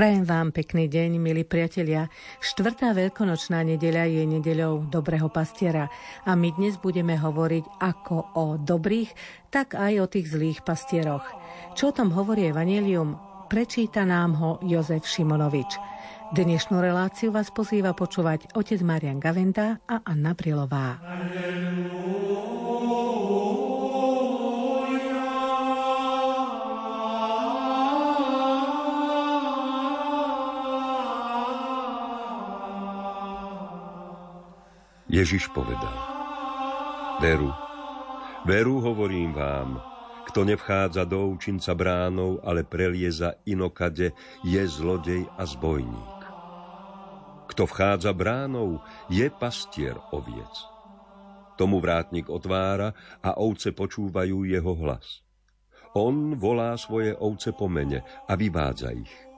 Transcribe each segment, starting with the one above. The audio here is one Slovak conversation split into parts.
Prajem vám pekný deň, milí priatelia. Štvrtá veľkonočná nedeľa je nedeľou dobrého pastiera a my dnes budeme hovoriť ako o dobrých, tak aj o tých zlých pastieroch. Čo o tom hovorí Evangelium? Prečíta nám ho Jozef Šimonovič. Dnešnú reláciu vás pozýva počúvať otec Marian Gavenda a Anna Prilová. Ježiš povedal, Veru, veru hovorím vám, kto nevchádza do účinca bránov, ale prelieza inokade, je zlodej a zbojník. Kto vchádza bránou, je pastier oviec. Tomu vrátnik otvára a ovce počúvajú jeho hlas. On volá svoje ovce po mene a vyvádza ich.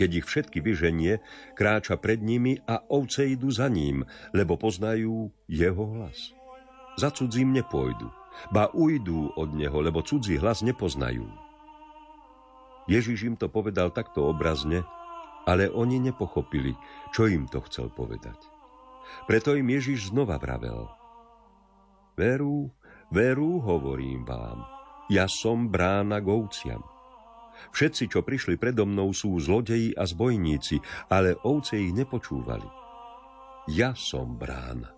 Keď ich všetky vyženie, kráča pred nimi a ovce idú za ním, lebo poznajú jeho hlas. Za cudzím nepôjdu, ba ujdú od neho, lebo cudzí hlas nepoznajú. Ježiš im to povedal takto obrazne, ale oni nepochopili, čo im to chcel povedať. Preto im Ježiš znova vravel. Veru, veru, hovorím vám, ja som brána govciam. Všetci, čo prišli predo mnou, sú zlodeji a zbojníci, ale ovce ich nepočúvali. Ja som brána.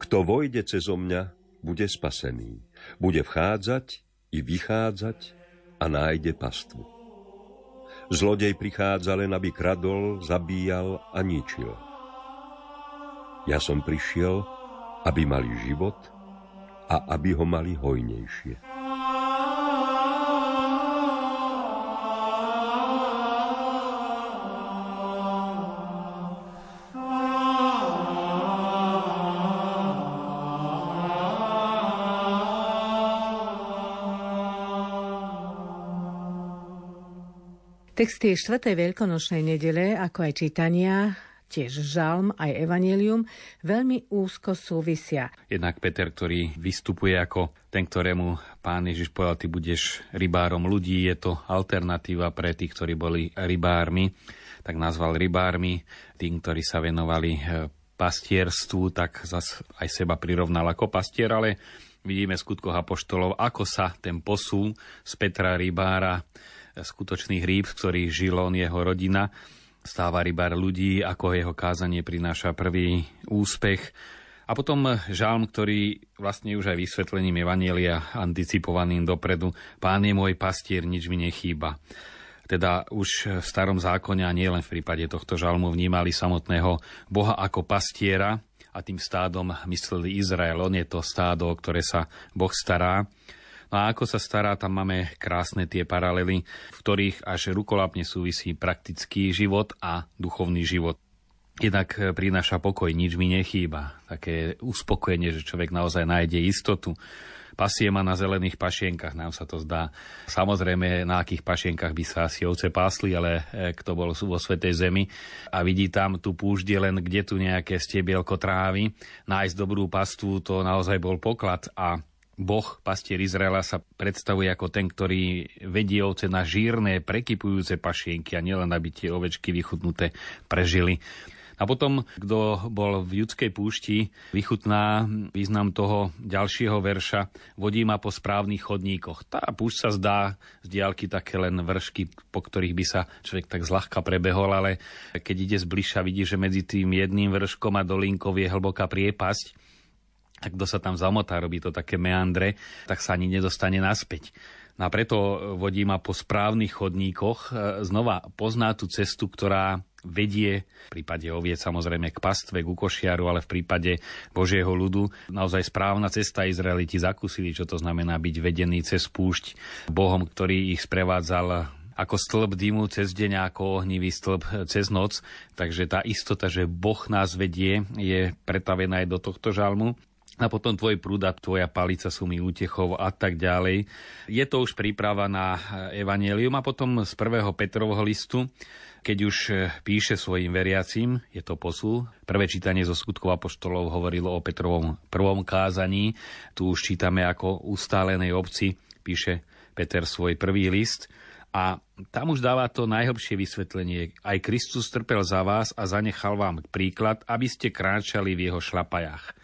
Kto vojde cezo mňa, bude spasený. Bude vchádzať i vychádzať a nájde pastvu. Zlodej prichádza len, aby kradol, zabíjal a ničil. Ja som prišiel, aby mali život a aby ho mali hojnejšie. Texty 4. veľkonočnej nedele, ako aj čítania, tiež žalm, aj evanelium, veľmi úzko súvisia. Jednak Peter, ktorý vystupuje ako ten, ktorému pán Ježiš povedal, ty budeš rybárom ľudí, je to alternatíva pre tých, ktorí boli rybármi, tak nazval rybármi, tým, ktorí sa venovali eh, pastierstvu, tak zas aj seba prirovnal ako pastier, ale vidíme v skutkoch apoštolov, ako sa ten posú z Petra Rybára skutočný hríb, ktorý žil on jeho rodina. Stáva rybár ľudí, ako jeho kázanie prináša prvý úspech. A potom žalm, ktorý vlastne už aj vysvetlením Evanielia anticipovaným dopredu. Pán je môj pastier, nič mi nechýba. Teda už v starom zákone a nie len v prípade tohto žalmu vnímali samotného Boha ako pastiera a tým stádom mysleli Izrael. On je to stádo, o ktoré sa Boh stará. A ako sa stará, tam máme krásne tie paralely, v ktorých až rukolapne súvisí praktický život a duchovný život. Jednak prináša pokoj, nič mi nechýba. Také uspokojenie, že človek naozaj nájde istotu. Pasie ma na zelených pašienkach, nám sa to zdá. Samozrejme, na akých pašienkach by sa asi ovce pásli, ale e, kto bol vo Svetej Zemi a vidí tam tú púžde len kde tu nejaké stebielko trávy, nájsť dobrú pastu, to naozaj bol poklad a Boh, pastier Izraela, sa predstavuje ako ten, ktorý vedie ovce na žírne, prekypujúce pašienky a nielen, aby tie ovečky vychutnuté prežili. A potom, kto bol v judskej púšti, vychutná význam toho ďalšieho verša, vodí ma po správnych chodníkoch. Tá púšť sa zdá z diálky také len vršky, po ktorých by sa človek tak zľahka prebehol, ale keď ide zbližša, vidí, že medzi tým jedným vrškom a dolinkou je hlboká priepasť tak kto sa tam zamotá, robí to také meandre, tak sa ani nedostane naspäť. No a preto vodí ma po správnych chodníkoch. E, znova pozná tú cestu, ktorá vedie v prípade oviec samozrejme k pastve, k košiaru, ale v prípade Božieho ľudu naozaj správna cesta Izraeliti zakúsili, čo to znamená byť vedený cez púšť Bohom, ktorý ich sprevádzal ako stĺp dymu cez deň, ako ohnivý stĺp cez noc. Takže tá istota, že Boh nás vedie, je pretavená aj do tohto žalmu a potom tvoj prúda, tvoja palica sú mi útechov a tak ďalej. Je to už príprava na evanelium a potom z prvého Petrovho listu, keď už píše svojim veriacím, je to posul. Prvé čítanie zo skutkov apoštolov hovorilo o Petrovom prvom kázaní. Tu už čítame ako ustálenej obci, píše Peter svoj prvý list A tam už dáva to najhlbšie vysvetlenie. Aj Kristus trpel za vás a zanechal vám príklad, aby ste kráčali v jeho šlapajách.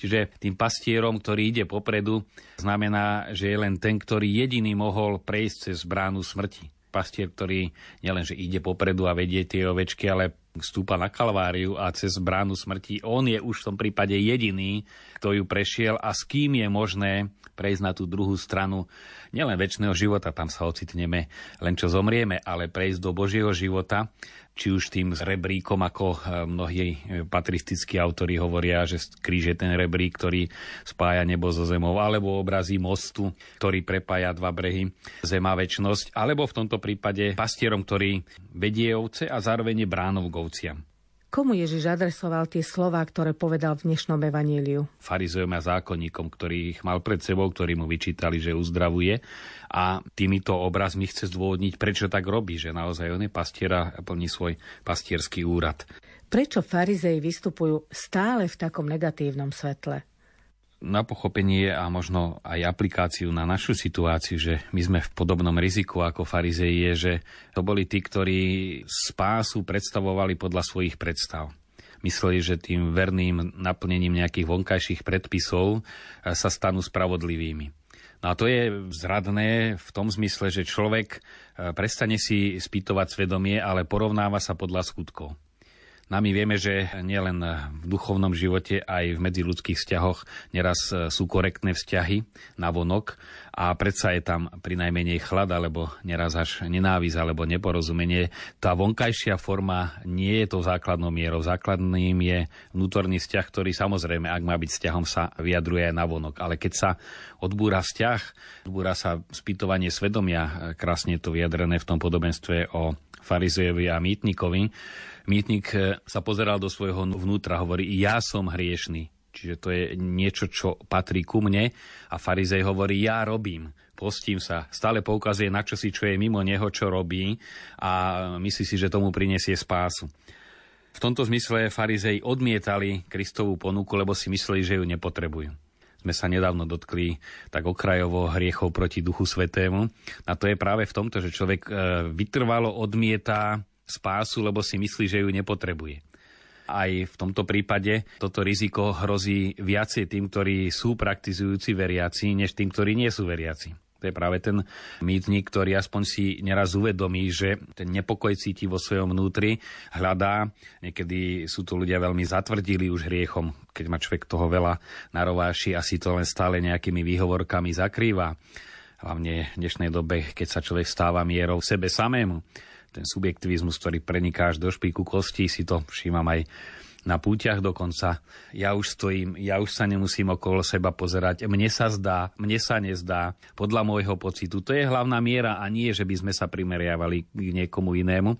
Čiže tým pastierom, ktorý ide popredu, znamená, že je len ten, ktorý jediný mohol prejsť cez bránu smrti. Pastier, ktorý nielenže ide popredu a vedie tie ovečky, ale vstúpa na Kalváriu a cez bránu smrti. On je už v tom prípade jediný, kto ju prešiel a s kým je možné prejsť na tú druhú stranu nielen väčšného života, tam sa ocitneme len čo zomrieme, ale prejsť do Božieho života, či už tým rebríkom, ako eh, mnohí patristickí autori hovoria, že kríž je ten rebrík, ktorý spája nebo so zemou, alebo obrazí mostu, ktorý prepája dva brehy, zema väčnosť, alebo v tomto prípade pastierom, ktorý vedie ovce a zároveň je bránov k ovciam. Komu Ježiš adresoval tie slova, ktoré povedal v dnešnom evaníliu? Farizejom a zákonníkom, ktorých mal pred sebou, ktorí mu vyčítali, že uzdravuje. A týmito obrazmi chce zdôvodniť, prečo tak robí, že naozaj on je pastier a plní svoj pastierský úrad. Prečo farizei vystupujú stále v takom negatívnom svetle? Na pochopenie a možno aj aplikáciu na našu situáciu, že my sme v podobnom riziku ako farizei, je, že to boli tí, ktorí spásu predstavovali podľa svojich predstav. Mysleli, že tým verným naplnením nejakých vonkajších predpisov eh, sa stanú spravodlivými. No a to je zradné v tom zmysle, že človek eh, prestane si spýtovať svedomie, ale porovnáva sa podľa skutkov. No my vieme, že nielen v duchovnom živote, aj v medziludských vzťahoch neraz e, sú korektné vzťahy na vonok a predsa je tam pri najmenej chlad, alebo neraz až nenávisť, alebo neporozumenie. Tá vonkajšia forma nie je to základnou mierou. Základným je vnútorný vzťah, ktorý samozrejme, ak má byť vzťahom, sa vyjadruje aj na vonok. Ale keď sa odbúra vzťah, odbúra sa spýtovanie svedomia, krásne je to vyjadrené v tom podobenstve o farizejovi a mýtnikovi, Mýtnik eh, sa pozeral do svojho vnútra, hovorí, ja som hriešný. Čiže to je niečo, čo patrí ku mne. A farizej hovorí, ja robím, postím sa. Stále poukazuje na čosi, čo je mimo neho, čo robí a myslí si, že tomu prinesie spásu. V tomto zmysle farizej odmietali Kristovú ponuku, lebo si mysleli, že ju nepotrebujú. Sme sa nedávno dotkli tak okrajovo hriechov proti Duchu Svetému. A to je práve v tomto, že človek eh, vytrvalo odmieta spásu, lebo si myslí, že ju nepotrebuje. Aj v tomto prípade toto riziko hrozí viacej tým, ktorí sú praktizujúci veriaci, než tým, ktorí nie sú veriaci. To je práve ten mýtnik, ktorý aspoň si neraz uvedomí, že ten nepokoj cíti vo svojom vnútri, hľadá. Niekedy sú to ľudia veľmi zatvrdili už hriechom, keď má človek toho veľa narováši a si to len stále nejakými výhovorkami zakrýva. Hlavne v dnešnej dobe, keď sa človek stáva mierou sebe samému ten subjektivizmus, ktorý preniká až do špíku kosti, si to všímam aj na púťach dokonca. Ja už stojím, ja už sa nemusím okolo seba pozerať. Mne sa zdá, mne sa nezdá, podľa môjho pocitu. To je hlavná miera a nie, že by sme sa primeriavali k niekomu inému.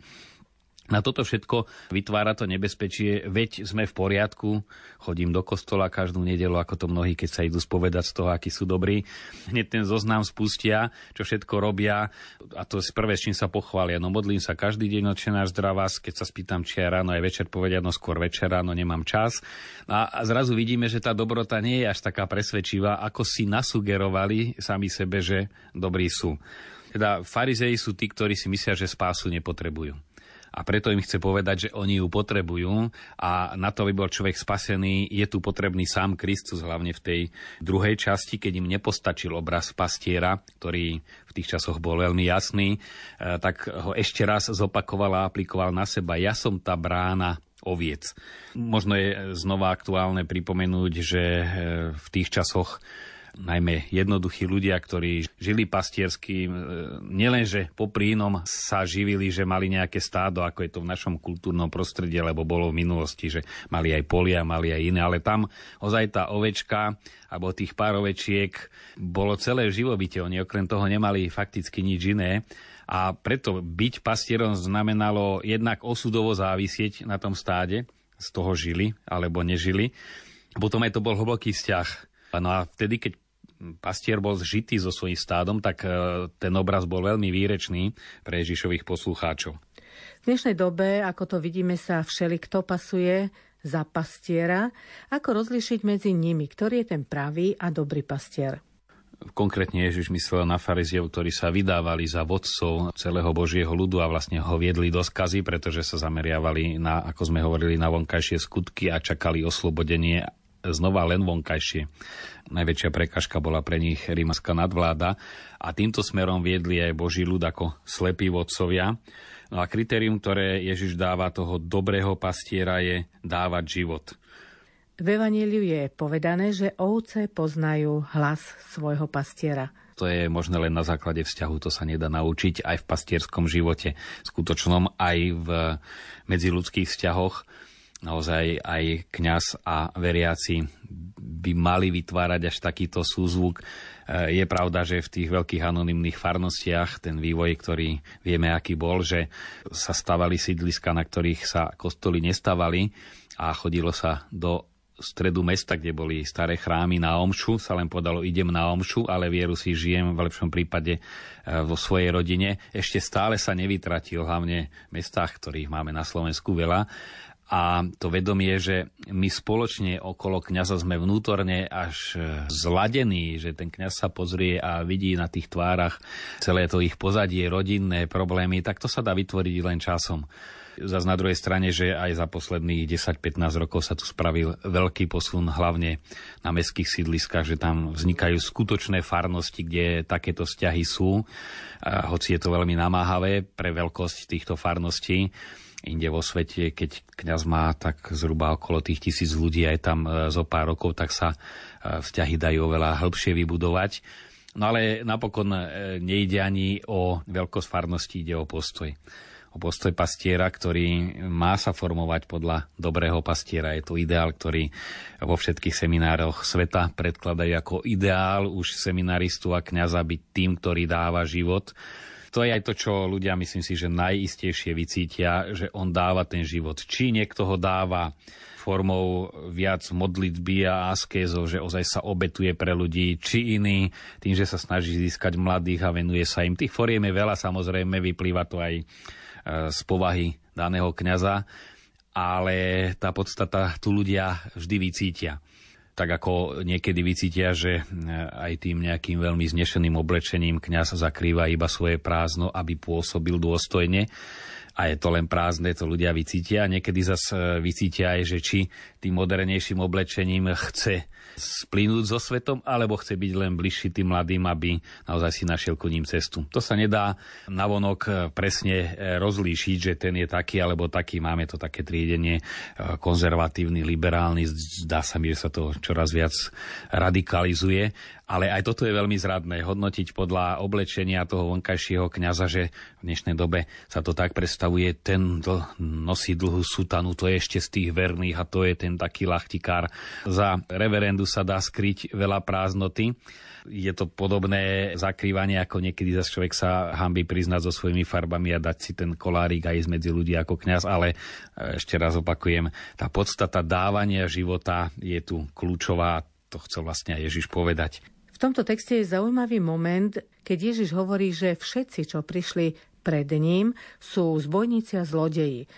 Na toto všetko vytvára to nebezpečie, veď sme v poriadku, chodím do kostola každú nedelu, ako to mnohí, keď sa idú spovedať z toho, akí sú dobrí. Hneď ten zoznam spustia, čo všetko robia a to je prvé, s čím sa pochvália. No modlím sa každý deň od náš zdravás, keď sa spýtam, či aj ráno aj večer povedia, no skôr večer ráno nemám čas. A zrazu vidíme, že tá dobrota nie je až taká presvedčivá, ako si nasugerovali sami sebe, že dobrí sú. Teda farizei sú tí, ktorí si myslia, že spásu nepotrebujú a preto im chce povedať, že oni ju potrebujú a na to, aby bol človek spasený, je tu potrebný sám Kristus, hlavne v tej druhej časti, keď im nepostačil obraz pastiera, ktorý v tých časoch bol veľmi jasný, e, tak ho ešte raz zopakoval a aplikoval na seba. Ja som tá brána oviec. Možno je znova aktuálne pripomenúť, že e, v tých časoch najmä jednoduchí ľudia, ktorí žili pastiersky, e, nielenže popri inom sa živili, že mali nejaké stádo, ako je to v našom kultúrnom prostredí, lebo bolo v minulosti, že mali aj polia, mali aj iné, ale tam ozaj tá ovečka alebo tých pár ovečiek bolo celé v živobyte. Oni okrem toho nemali fakticky nič iné. A preto byť pastierom znamenalo jednak osudovo závisieť na tom stáde, z toho žili alebo nežili. Potom aj to bol hlboký vzťah No a vtedy, keď pastier bol zžitý so svojím stádom, tak e, ten obraz bol veľmi výrečný pre Ježišových poslucháčov. V dnešnej dobe, ako to vidíme, sa všeli kto pasuje za pastiera. Ako rozlišiť medzi nimi, ktorý je ten pravý a dobrý pastier? Konkrétne Ježiš myslel na fariziev, ktorí sa vydávali za vodcov celého Božieho ľudu a vlastne ho viedli do skazy, pretože sa zameriavali na, ako sme hovorili, na vonkajšie skutky a čakali oslobodenie znova len vonkajšie. Najväčšia prekažka bola pre nich rímska nadvláda a týmto smerom viedli aj Boží ľud ako slepí vodcovia. No a kritérium, ktoré Ježiš dáva toho dobrého pastiera je dávať život. V Evaníliu je povedané, že ovce poznajú hlas svojho pastiera. To je možné len na základe vzťahu, to sa nedá naučiť aj v pastierskom živote, skutočnom aj v medziludských vzťahoch. Naozaj aj kňaz a veriaci by mali vytvárať až takýto súzvuk. E, je pravda, že v tých veľkých anonimných farnostiach ten vývoj, ktorý vieme, aký bol, že sa stavali sídliska, na ktorých sa kostoly nestavali a chodilo sa do stredu mesta, kde boli staré chrámy na Omšu, sa len podalo idem na Omšu, ale vieru si žijem v lepšom prípade e, vo svojej rodine. Ešte stále sa nevytratil, hlavne v mestách, ktorých máme na Slovensku veľa. A to vedomie, že my spoločne okolo kňaza sme vnútorne až e, zladení, že ten kňaz sa pozrie a vidí na tých tvárach celé to ich pozadie, rodinné problémy, tak to sa dá vytvoriť len časom. Zas na druhej strane, že aj za posledných 10-15 rokov sa tu spravil veľký posun, hlavne na mestských sídliskách, že tam vznikajú skutočné farnosti, kde takéto vzťahy sú, a hoci je to veľmi namáhavé pre veľkosť týchto farností inde vo svete, keď kňaz má tak zhruba okolo tých tisíc ľudí aj tam e, zo pár rokov, tak sa e, vzťahy dajú oveľa hĺbšie vybudovať. No ale napokon e, nejde ani o veľkosť farnosti, ide o postoj o postoj pastiera, ktorý má sa formovať podľa dobrého pastiera. Je to ideál, ktorý vo všetkých seminároch sveta predkladajú ako ideál už seminaristu a kňaza byť tým, ktorý dáva život. To je aj to, čo ľudia, myslím si, že najistejšie vycítia, že on dáva ten život. Či niekto ho dáva formou viac modlitby a askézov, že ozaj sa obetuje pre ľudí, či iný, tým, že sa snaží získať mladých a venuje sa im. Tých foriem je veľa, samozrejme, vyplýva to aj z povahy daného kňaza, ale tá podstata tu ľudia vždy vycítia. Tak ako niekedy vycítia, že e, aj tým nejakým veľmi znešeným oblečením kňaz zakrýva iba svoje prázdno, aby pôsobil dôstojne, a je to len prázdne, to ľudia vycítia. Niekedy zase vycítia aj, že či tým modernejším oblečením chce splínuť so svetom, alebo chce byť len bližší tým mladým, aby naozaj si našiel ku ním cestu. To sa nedá navonok eh, presne eh, rozlíšiť, že ten je taký alebo taký. Máme to také triedenie eh, konzervatívny, liberálny. Zdá sa mi, že sa to čoraz viac radikalizuje. Ale aj toto je veľmi zradné, hodnotiť podľa oblečenia toho vonkajšieho kňaza, že v dnešnej dobe sa to tak predstavuje, ten nosí dlhú sutanu, to je ešte z tých verných a to je ten taký lachtikár. Za reverendu sa dá skryť veľa prázdnoty. Je to podobné zakrývanie, ako niekedy zase človek sa hambí priznať so svojimi farbami a dať si ten kolárik aj medzi ľudí ako kňaz, ale e, ešte raz opakujem, tá podstata dávania života je tu kľúčová, to chcel vlastne Ježiš povedať. V tomto texte je zaujímavý moment, keď Ježiš hovorí, že všetci, čo prišli pred ním, sú zbojníci a zlodeji.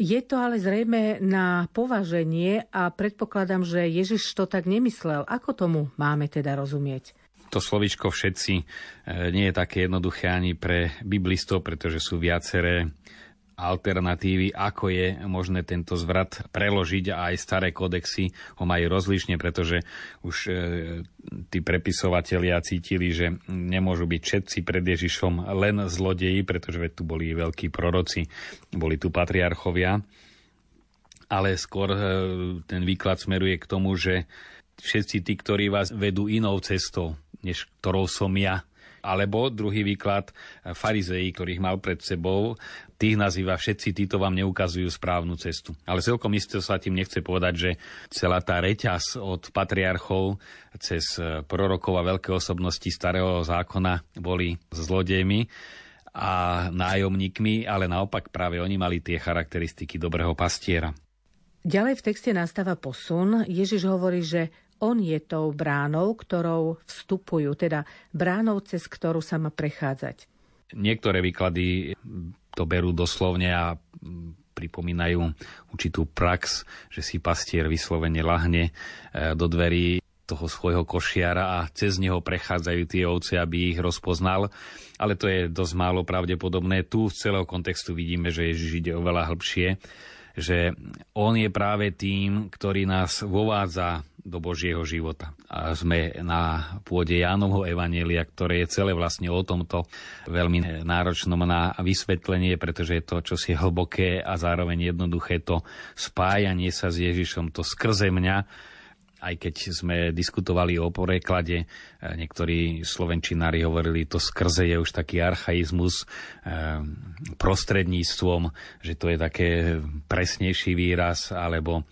Je to ale zrejme na považenie a predpokladám, že Ježiš to tak nemyslel. Ako tomu máme teda rozumieť? To slovičko všetci e, nie je také jednoduché ani pre biblistov, pretože sú viaceré alternatívy, ako je možné tento zvrat preložiť a aj staré kodexy ho majú rozlišne, pretože už e, tí prepisovatelia cítili, že nemôžu byť všetci pred Ježišom len zlodeji, pretože tu boli veľkí proroci, boli tu patriarchovia, ale skôr e, ten výklad smeruje k tomu, že všetci tí, ktorí vás vedú inou cestou, než ktorou som ja, alebo druhý výklad, farizeji, ktorých mal pred sebou, tých nazýva všetci títo vám neukazujú správnu cestu. Ale celkom isto sa tým nechce povedať, že celá tá reťaz od patriarchov cez prorokov a veľké osobnosti starého zákona boli zlodejmi a nájomníkmi, ale naopak práve oni mali tie charakteristiky dobrého pastiera. Ďalej v texte nastáva posun. Ježiš hovorí, že on je tou bránou, ktorou vstupujú, teda bránou, cez ktorú sa má prechádzať. Niektoré výklady to berú doslovne a pripomínajú určitú prax, že si pastier vyslovene lahne e, do dverí toho svojho košiara a cez neho prechádzajú tie ovce, aby ich rozpoznal. Ale to je dosť málo pravdepodobné. Tu z celého kontextu vidíme, že Ježiš ide oveľa hĺbšie, že on je práve tým, ktorý nás vovádza do Božieho života. A sme na pôde Jánovho Evanielia, ktoré je celé vlastne o tomto veľmi náročnom na vysvetlenie, pretože je to čosi hlboké a zároveň jednoduché to spájanie sa s Ježišom, to skrze mňa, aj keď sme diskutovali o poreklade, e, niektorí slovenčinári hovorili, to skrze je už taký archaizmus e, prostredníctvom, že to je také presnejší výraz, alebo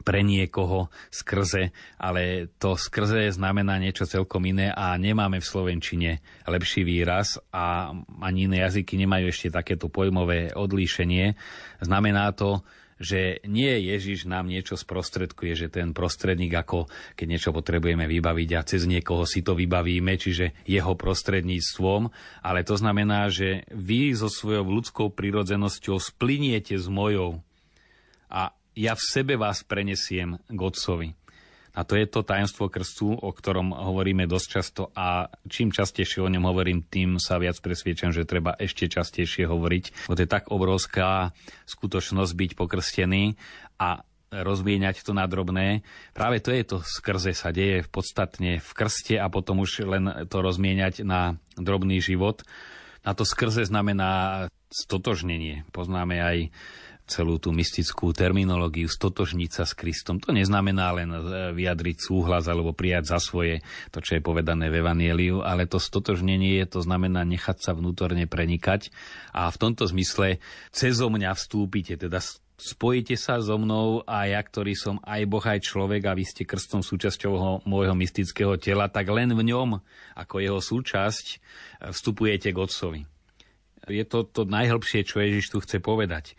pre niekoho skrze, ale to skrze znamená niečo celkom iné a nemáme v Slovenčine lepší výraz a ani iné jazyky nemajú ešte takéto pojmové odlíšenie. Znamená to, že nie Ježiš nám niečo sprostredkuje, že ten prostredník, ako keď niečo potrebujeme vybaviť a cez niekoho si to vybavíme, čiže jeho prostredníctvom, ale to znamená, že vy so svojou ľudskou prirodzenosťou spliniete s mojou a ja v sebe vás prenesiem k Otcovi. A to je to tajomstvo krstu, o ktorom hovoríme dosť často a čím častejšie o ňom hovorím, tým sa viac presviečam, že treba ešte častejšie hovoriť. Bo to je tak obrovská skutočnosť byť pokrstený a rozmieňať to na drobné. Práve to je to skrze sa deje v podstatne v krste a potom už len to rozmieňať na drobný život. A to skrze znamená stotožnenie. Poznáme aj celú tú mystickú terminológiu, stotožniť sa s Kristom. To neznamená len e, vyjadriť súhlas alebo prijať za svoje to, čo je povedané v Evanieliu, ale to stotožnenie to znamená nechať sa vnútorne prenikať a v tomto zmysle cez mňa vstúpite, teda spojíte sa so mnou a ja, ktorý som aj Boh, aj človek a vy ste krstom súčasťou môjho mystického tela, tak len v ňom, ako jeho súčasť, e, vstupujete k Otcovi. Je to to najhlbšie, čo Ježiš tu chce povedať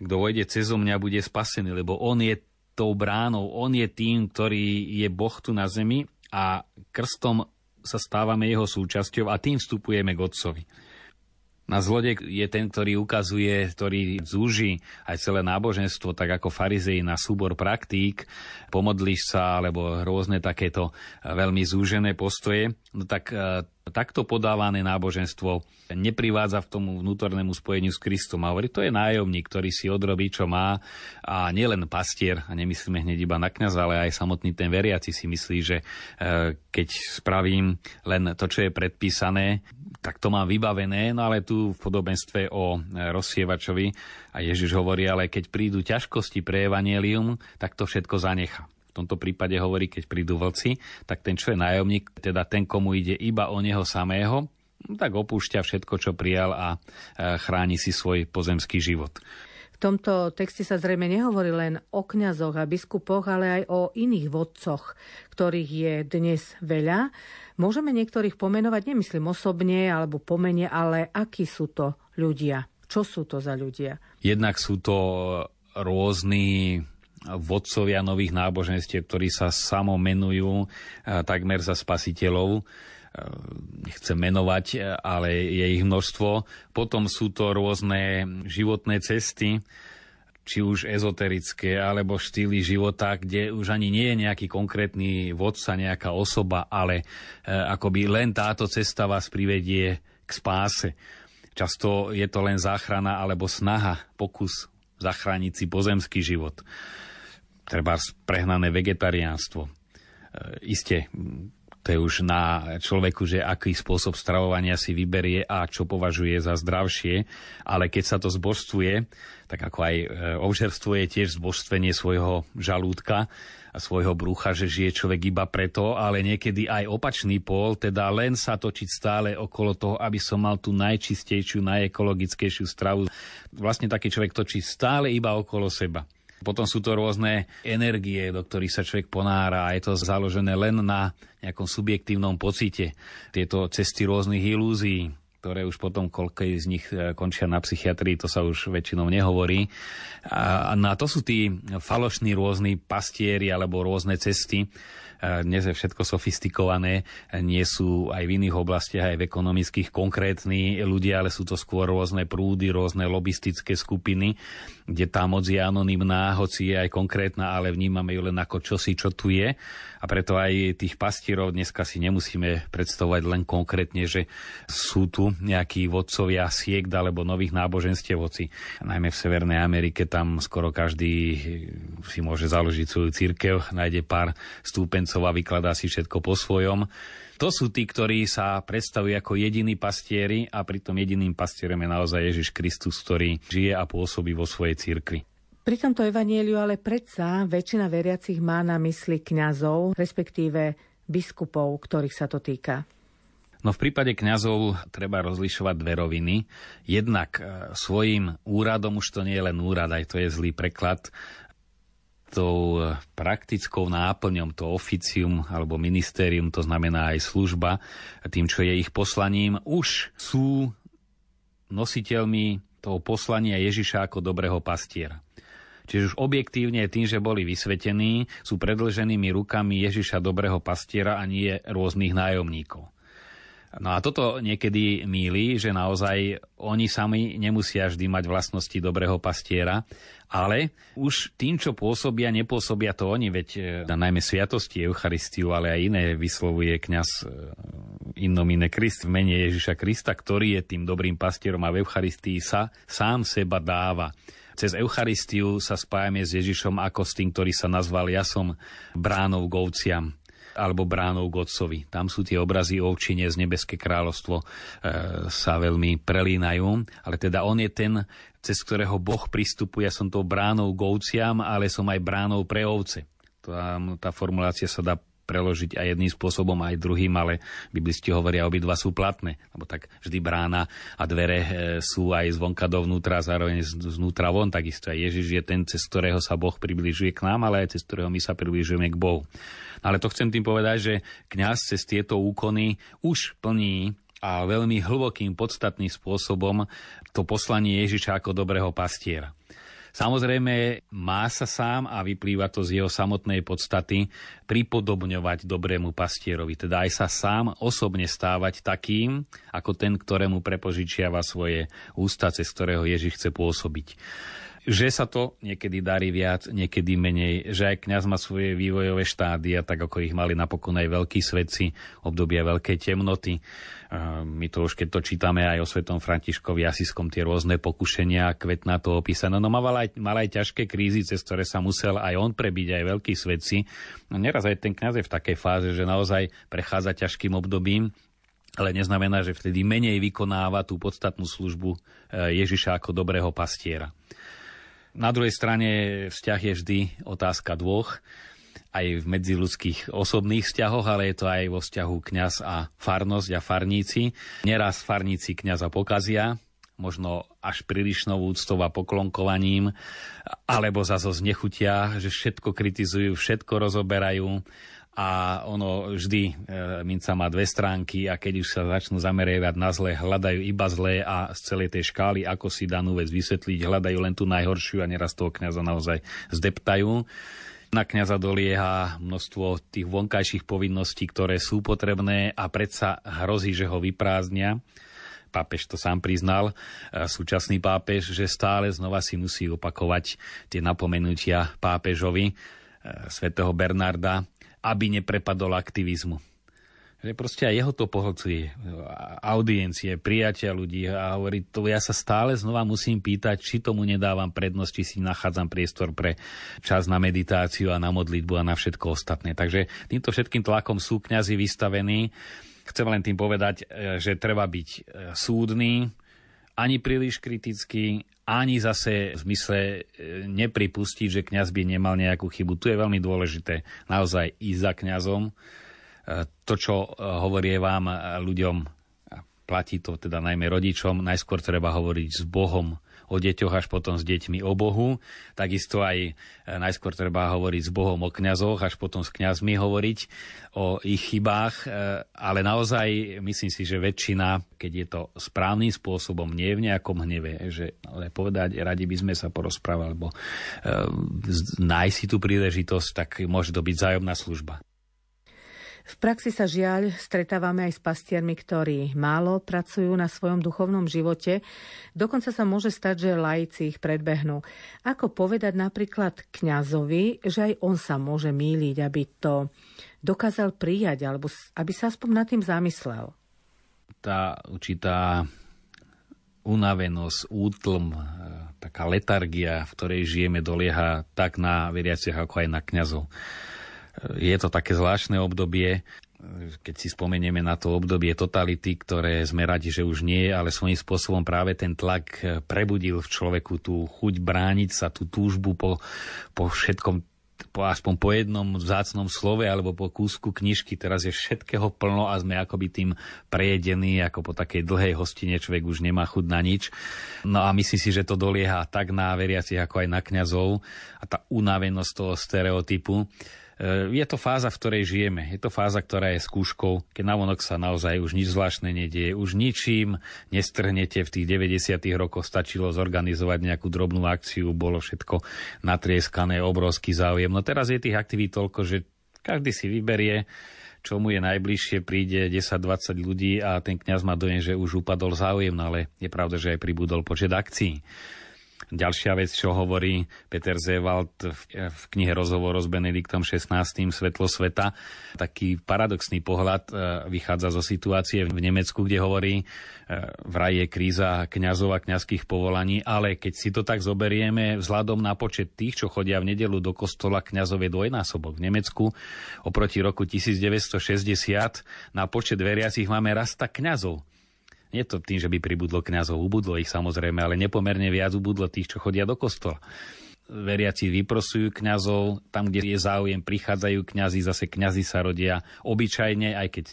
kto vojde cez mňa, bude spasený, lebo on je tou bránou, on je tým, ktorý je Boh tu na zemi a krstom sa stávame jeho súčasťou a tým vstupujeme k Otcovi. Na zlodek je ten, ktorý ukazuje, ktorý zúži aj celé náboženstvo, tak ako farizej na súbor praktík, pomodlíš sa, alebo rôzne takéto veľmi zúžené postoje. No tak e, takto podávané náboženstvo neprivádza v tomu vnútornému spojeniu s Kristom. A hovorí, to je nájomník, ktorý si odrobí, čo má. A nielen pastier, a nemyslíme hneď iba na kňaza, ale aj samotný ten veriaci si myslí, že e, keď spravím len to, čo je predpísané, tak to mám vybavené, no ale tu v podobenstve o e, rozsievačovi a Ježiš hovorí, ale keď prídu ťažkosti pre evanelium, tak to všetko zanecha. V tomto prípade hovorí, keď prídu vlci, tak ten, čo je nájomník, teda ten, komu ide iba o neho samého, tak opúšťa všetko, čo prijal a e, chráni si svoj pozemský život. V tomto texte sa zrejme nehovorí len o kňazoch a biskupoch, ale aj o iných vodcoch, ktorých je dnes veľa. Môžeme niektorých pomenovať, nemyslím osobne alebo pomene, ale akí sú to ľudia? Čo sú to za ľudia? Jednak sú to rôzni vodcovia nových náboženstiev, ktorí sa samo menujú takmer za spasiteľov nechcem menovať, ale je ich množstvo. Potom sú to rôzne životné cesty, či už ezoterické, alebo štýly života, kde už ani nie je nejaký konkrétny vodca, nejaká osoba, ale e, akoby len táto cesta vás privedie k spáse. Často je to len záchrana alebo snaha, pokus zachrániť si pozemský život. Treba prehnané vegetariánstvo. E, iste to je už na človeku, že aký spôsob stravovania si vyberie a čo považuje za zdravšie. Ale keď sa to zbožstvuje, tak ako aj e, obžerstvo tiež zbožstvenie svojho žalúdka a svojho brucha, že žije človek iba preto, ale niekedy aj opačný pól, teda len sa točiť stále okolo toho, aby som mal tú najčistejšiu, najekologickejšiu stravu. Vlastne taký človek točí stále iba okolo seba. Potom sú to rôzne energie, do ktorých sa človek ponára a je to založené len na nejakom subjektívnom pocite. Tieto cesty rôznych ilúzií, ktoré už potom koľko z nich e, končia na psychiatrii, to sa už väčšinou nehovorí. A, a to sú tí falošní rôzni pastieri alebo rôzne cesty, dnes je všetko sofistikované, nie sú aj v iných oblastiach, aj v ekonomických konkrétni ľudia, ale sú to skôr rôzne prúdy, rôzne lobistické skupiny, kde tá moc je anonimná, hoci je aj konkrétna, ale vnímame ju len ako čosi, čo tu je. A preto aj tých pastierov dneska si nemusíme predstavovať len konkrétne, že sú tu nejakí vodcovia siekt alebo nových náboženstiev, hoci najmä v Severnej Amerike tam skoro každý si môže založiť svoju církev, nájde pár stúpencov a vykladá si všetko po svojom. To sú tí, ktorí sa predstavujú ako jediní pastieri a pritom jediným pastierom je naozaj Ježiš Kristus, ktorý žije a pôsobí vo svojej cirkvi. Pri tomto evanieliu ale predsa väčšina veriacich má na mysli kňazov, respektíve biskupov, ktorých sa to týka. No v prípade kňazov treba rozlišovať dve roviny. Jednak e, svojim úradom, už to nie je len úrad, aj to je zlý preklad, tou e, praktickou náplňom, to oficium alebo ministérium, to znamená aj služba, tým, čo je ich poslaním, už sú nositeľmi toho poslania Ježiša ako dobrého pastiera. Čiže už objektívne tým, že boli vysvetení, sú predlženými rukami Ježiša dobrého pastiera a nie rôznych nájomníkov. No a toto niekedy míli, že naozaj oni sami nemusia vždy mať vlastnosti dobrého pastiera, ale už tým, čo pôsobia, nepôsobia to oni, veď na e, najmä sviatosti Eucharistiu, ale aj iné vyslovuje kňaz e, innomine Krist v mene Ježiša Krista, ktorý je tým dobrým pastierom a v Eucharistii sa sám seba dáva. Cez Eucharistiu sa spájame s Ježišom ako s tým, ktorý sa nazval Ja som bránou k ovciam alebo bránou k Otcovi. Tam sú tie obrazy ovčine z Nebeské kráľovstvo e, sa veľmi prelínajú, ale teda on je ten, cez ktorého Boh pristupuje. Som tou bránou k ale som aj bránou pre ovce. Tá, tá formulácia sa dá preložiť aj jedným spôsobom, aj druhým, ale biblisti hovoria, obidva sú platné, lebo tak vždy brána a dvere e, sú aj zvonka dovnútra, zároveň znútra von, takisto aj Ježiš je ten, cez ktorého sa Boh približuje k nám, ale aj cez ktorého my sa približujeme k Bohu. Ale to chcem tým povedať, že kňaz cez tieto úkony už plní a veľmi hlbokým, podstatným spôsobom to poslanie Ježiša ako dobrého pastiera. Samozrejme, má sa sám a vyplýva to z jeho samotnej podstaty pripodobňovať dobrému pastierovi, teda aj sa sám osobne stávať takým, ako ten, ktorému prepožičiava svoje ústa, cez ktorého Ježiš chce pôsobiť že sa to niekedy darí viac, niekedy menej, že aj kňaz má svoje vývojové štádia, tak ako ich mali napokon aj veľkí svedci, obdobia veľkej temnoty. My to už keď to čítame aj o svetom Františkovi Asiskom, tie rôzne pokušenia, kvetná to opísané. No mal aj, mal aj ťažké krízy, cez ktoré sa musel aj on prebiť, aj veľkí svedci. No neraz aj ten kňaz je v takej fáze, že naozaj prechádza ťažkým obdobím, ale neznamená, že vtedy menej vykonáva tú podstatnú službu e, Ježiša ako dobrého pastiera. Na druhej strane vzťah je vždy otázka dvoch, aj v medziludských osobných vzťahoch, ale je to aj vo vzťahu kňaz a farnosť a farníci. Neraz farníci kňaza pokazia, možno až prílišnou úctou a poklonkovaním, alebo zase znechutia, že všetko kritizujú, všetko rozoberajú a ono vždy e, minca má dve stránky a keď už sa začnú zameriavať na zlé, hľadajú iba zlé a z celej tej škály, ako si danú vec vysvetliť, hľadajú len tú najhoršiu a neraz toho kniaza naozaj zdeptajú. Na kniaza dolieha množstvo tých vonkajších povinností, ktoré sú potrebné a predsa hrozí, že ho vyprázdnia. Pápež to sám priznal, e, súčasný pápež, že stále znova si musí opakovať tie napomenutia pápežovi, e, svätého Bernarda, aby neprepadol aktivizmu. Že proste aj jeho to pohlcuje. Audiencie, prijatia ľudí a hovorí, to ja sa stále znova musím pýtať, či tomu nedávam prednosť, či si nachádzam priestor pre čas na meditáciu a na modlitbu a na všetko ostatné. Takže týmto všetkým tlakom sú kňazi vystavení. Chcem len tým povedať, e, že treba byť e, súdny, ani príliš kritický, ani zase v zmysle e, nepripustiť, že kňaz by nemal nejakú chybu. Tu je veľmi dôležité naozaj ísť za kňazom. E, to, čo e, hovorí vám ľuďom, platí to teda najmä rodičom, najskôr treba hovoriť s Bohom o deťoch až potom s deťmi o Bohu. Takisto aj e, najskôr treba hovoriť s Bohom o kňazoch, až potom s kňazmi hovoriť o ich chybách, e, ale naozaj myslím si, že väčšina, keď je to správnym spôsobom, nie v nejakom hneve, že ale povedať, radi by sme sa porozprávali, alebo e, nájsť si tú príležitosť, tak môže to byť zájomná služba. V praxi sa žiaľ stretávame aj s pastiermi, ktorí málo pracujú na svojom duchovnom živote. Dokonca sa môže stať, že laici ich predbehnú. Ako povedať napríklad kňazovi, že aj on sa môže míliť, aby to dokázal prijať, alebo aby sa aspoň nad tým zamyslel? Tá určitá unavenosť, útlm, e, taká letargia, v ktorej žijeme, dolieha tak na veriaciach, ako aj na kňazov je to také zvláštne obdobie, keď si spomenieme na to obdobie totality, ktoré sme radi, že už nie, ale svojím spôsobom práve ten tlak prebudil v človeku tú chuť brániť sa, tú túžbu po, po všetkom po, aspoň po jednom vzácnom slove alebo po kúsku knižky. Teraz je všetkého plno a sme akoby tým prejedení, ako po takej dlhej hostine človek už nemá chud na nič. No a myslím si, že to dolieha tak na veriacich, ako aj na kňazov a tá unavenosť toho stereotypu je to fáza, v ktorej žijeme. Je to fáza, ktorá je skúškou, keď navonok sa naozaj už nič zvláštne nedieje. Už ničím nestrhnete v tých 90. rokoch. Stačilo zorganizovať nejakú drobnú akciu, bolo všetko natrieskané, obrovský záujem. No teraz je tých aktivít toľko, že každý si vyberie, čo mu je najbližšie, príde 10-20 ľudí a ten kňaz má dojem, že už upadol záujem, no ale je pravda, že aj pribudol počet akcií. Ďalšia vec, čo hovorí Peter Zewald v, v knihe Rozhovor s Benediktom XVI. Svetlo sveta, taký paradoxný pohľad e, vychádza zo situácie v Nemecku, kde hovorí, e, vraj je kríza kňazov a kňazských povolaní, ale keď si to tak zoberieme, vzhľadom na počet tých, čo chodia v nedelu do kostola, kňazov je dvojnásobok. V Nemecku oproti roku 1960 na počet veriacich máme rasta kňazov. Nie to tým, že by pribudlo kňazov, ubudlo ich samozrejme, ale nepomerne viac ubudlo tých, čo chodia do kostola veriaci vyprosujú kňazov, tam, kde je záujem, prichádzajú kňazi, zase kňazi sa rodia obyčajne, aj keď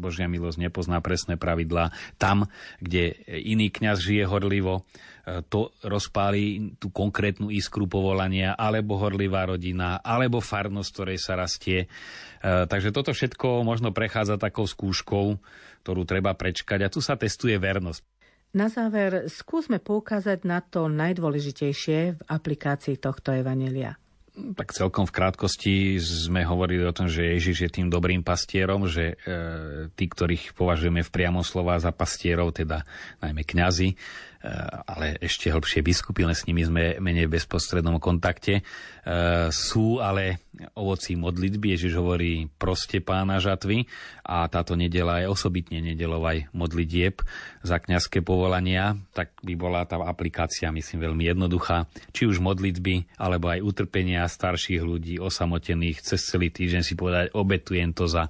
Božia milosť nepozná presné pravidlá, tam, kde iný kňaz žije horlivo, e, to rozpáli tú konkrétnu iskru povolania, alebo horlivá rodina, alebo farnosť, ktorej sa rastie. E, takže toto všetko možno prechádza takou skúškou, ktorú treba prečkať a tu sa testuje vernosť. Na záver skúsme poukázať na to najdôležitejšie v aplikácii tohto evanelia. Tak celkom v krátkosti sme hovorili o tom, že Ježiš je tým dobrým pastierom, že e, tí, ktorých považujeme v priamom slova za pastierov, teda najmä kňazi, ale ešte hlbšie biskupy, len s nimi sme menej v bezprostrednom kontakte. Eh, sú ale ovocí modlitby, Ježiš hovorí proste pána žatvy a táto nedela je osobitne nedelov aj modlitieb za kňazské povolania, tak by bola tá aplikácia, myslím, veľmi jednoduchá. Či už modlitby, alebo aj utrpenia starších ľudí, osamotených, cez celý týždeň si povedať, obetujem to za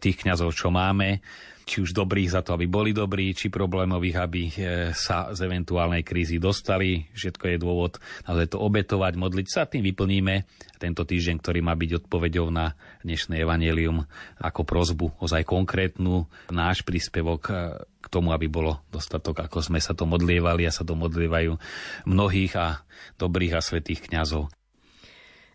tých kňazov, čo máme či už dobrých za to, aby boli dobrí, či problémových, aby e, sa z eventuálnej krízy dostali. Všetko je dôvod naozaj to obetovať, modliť sa. Tým vyplníme tento týždeň, ktorý má byť odpovedou na dnešné evanelium ako prozbu, ozaj konkrétnu náš príspevok e, k tomu, aby bolo dostatok, ako sme sa to modlievali a sa to modlievajú mnohých a dobrých a svetých kňazov.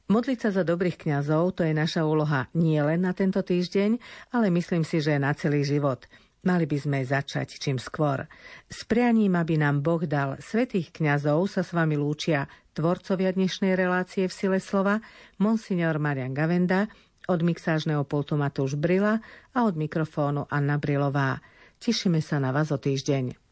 Modliť sa za dobrých kňazov to je naša úloha nie len na tento týždeň, ale myslím si, že na celý život. Mali by sme začať čím skôr. S prianím, aby nám Boh dal svetých kňazov, sa s vami lúčia tvorcovia dnešnej relácie v sile slova, monsignor Marian Gavenda, od mixážneho pultu Matúš Brila a od mikrofónu Anna Brilová. Tešíme sa na vás o týždeň.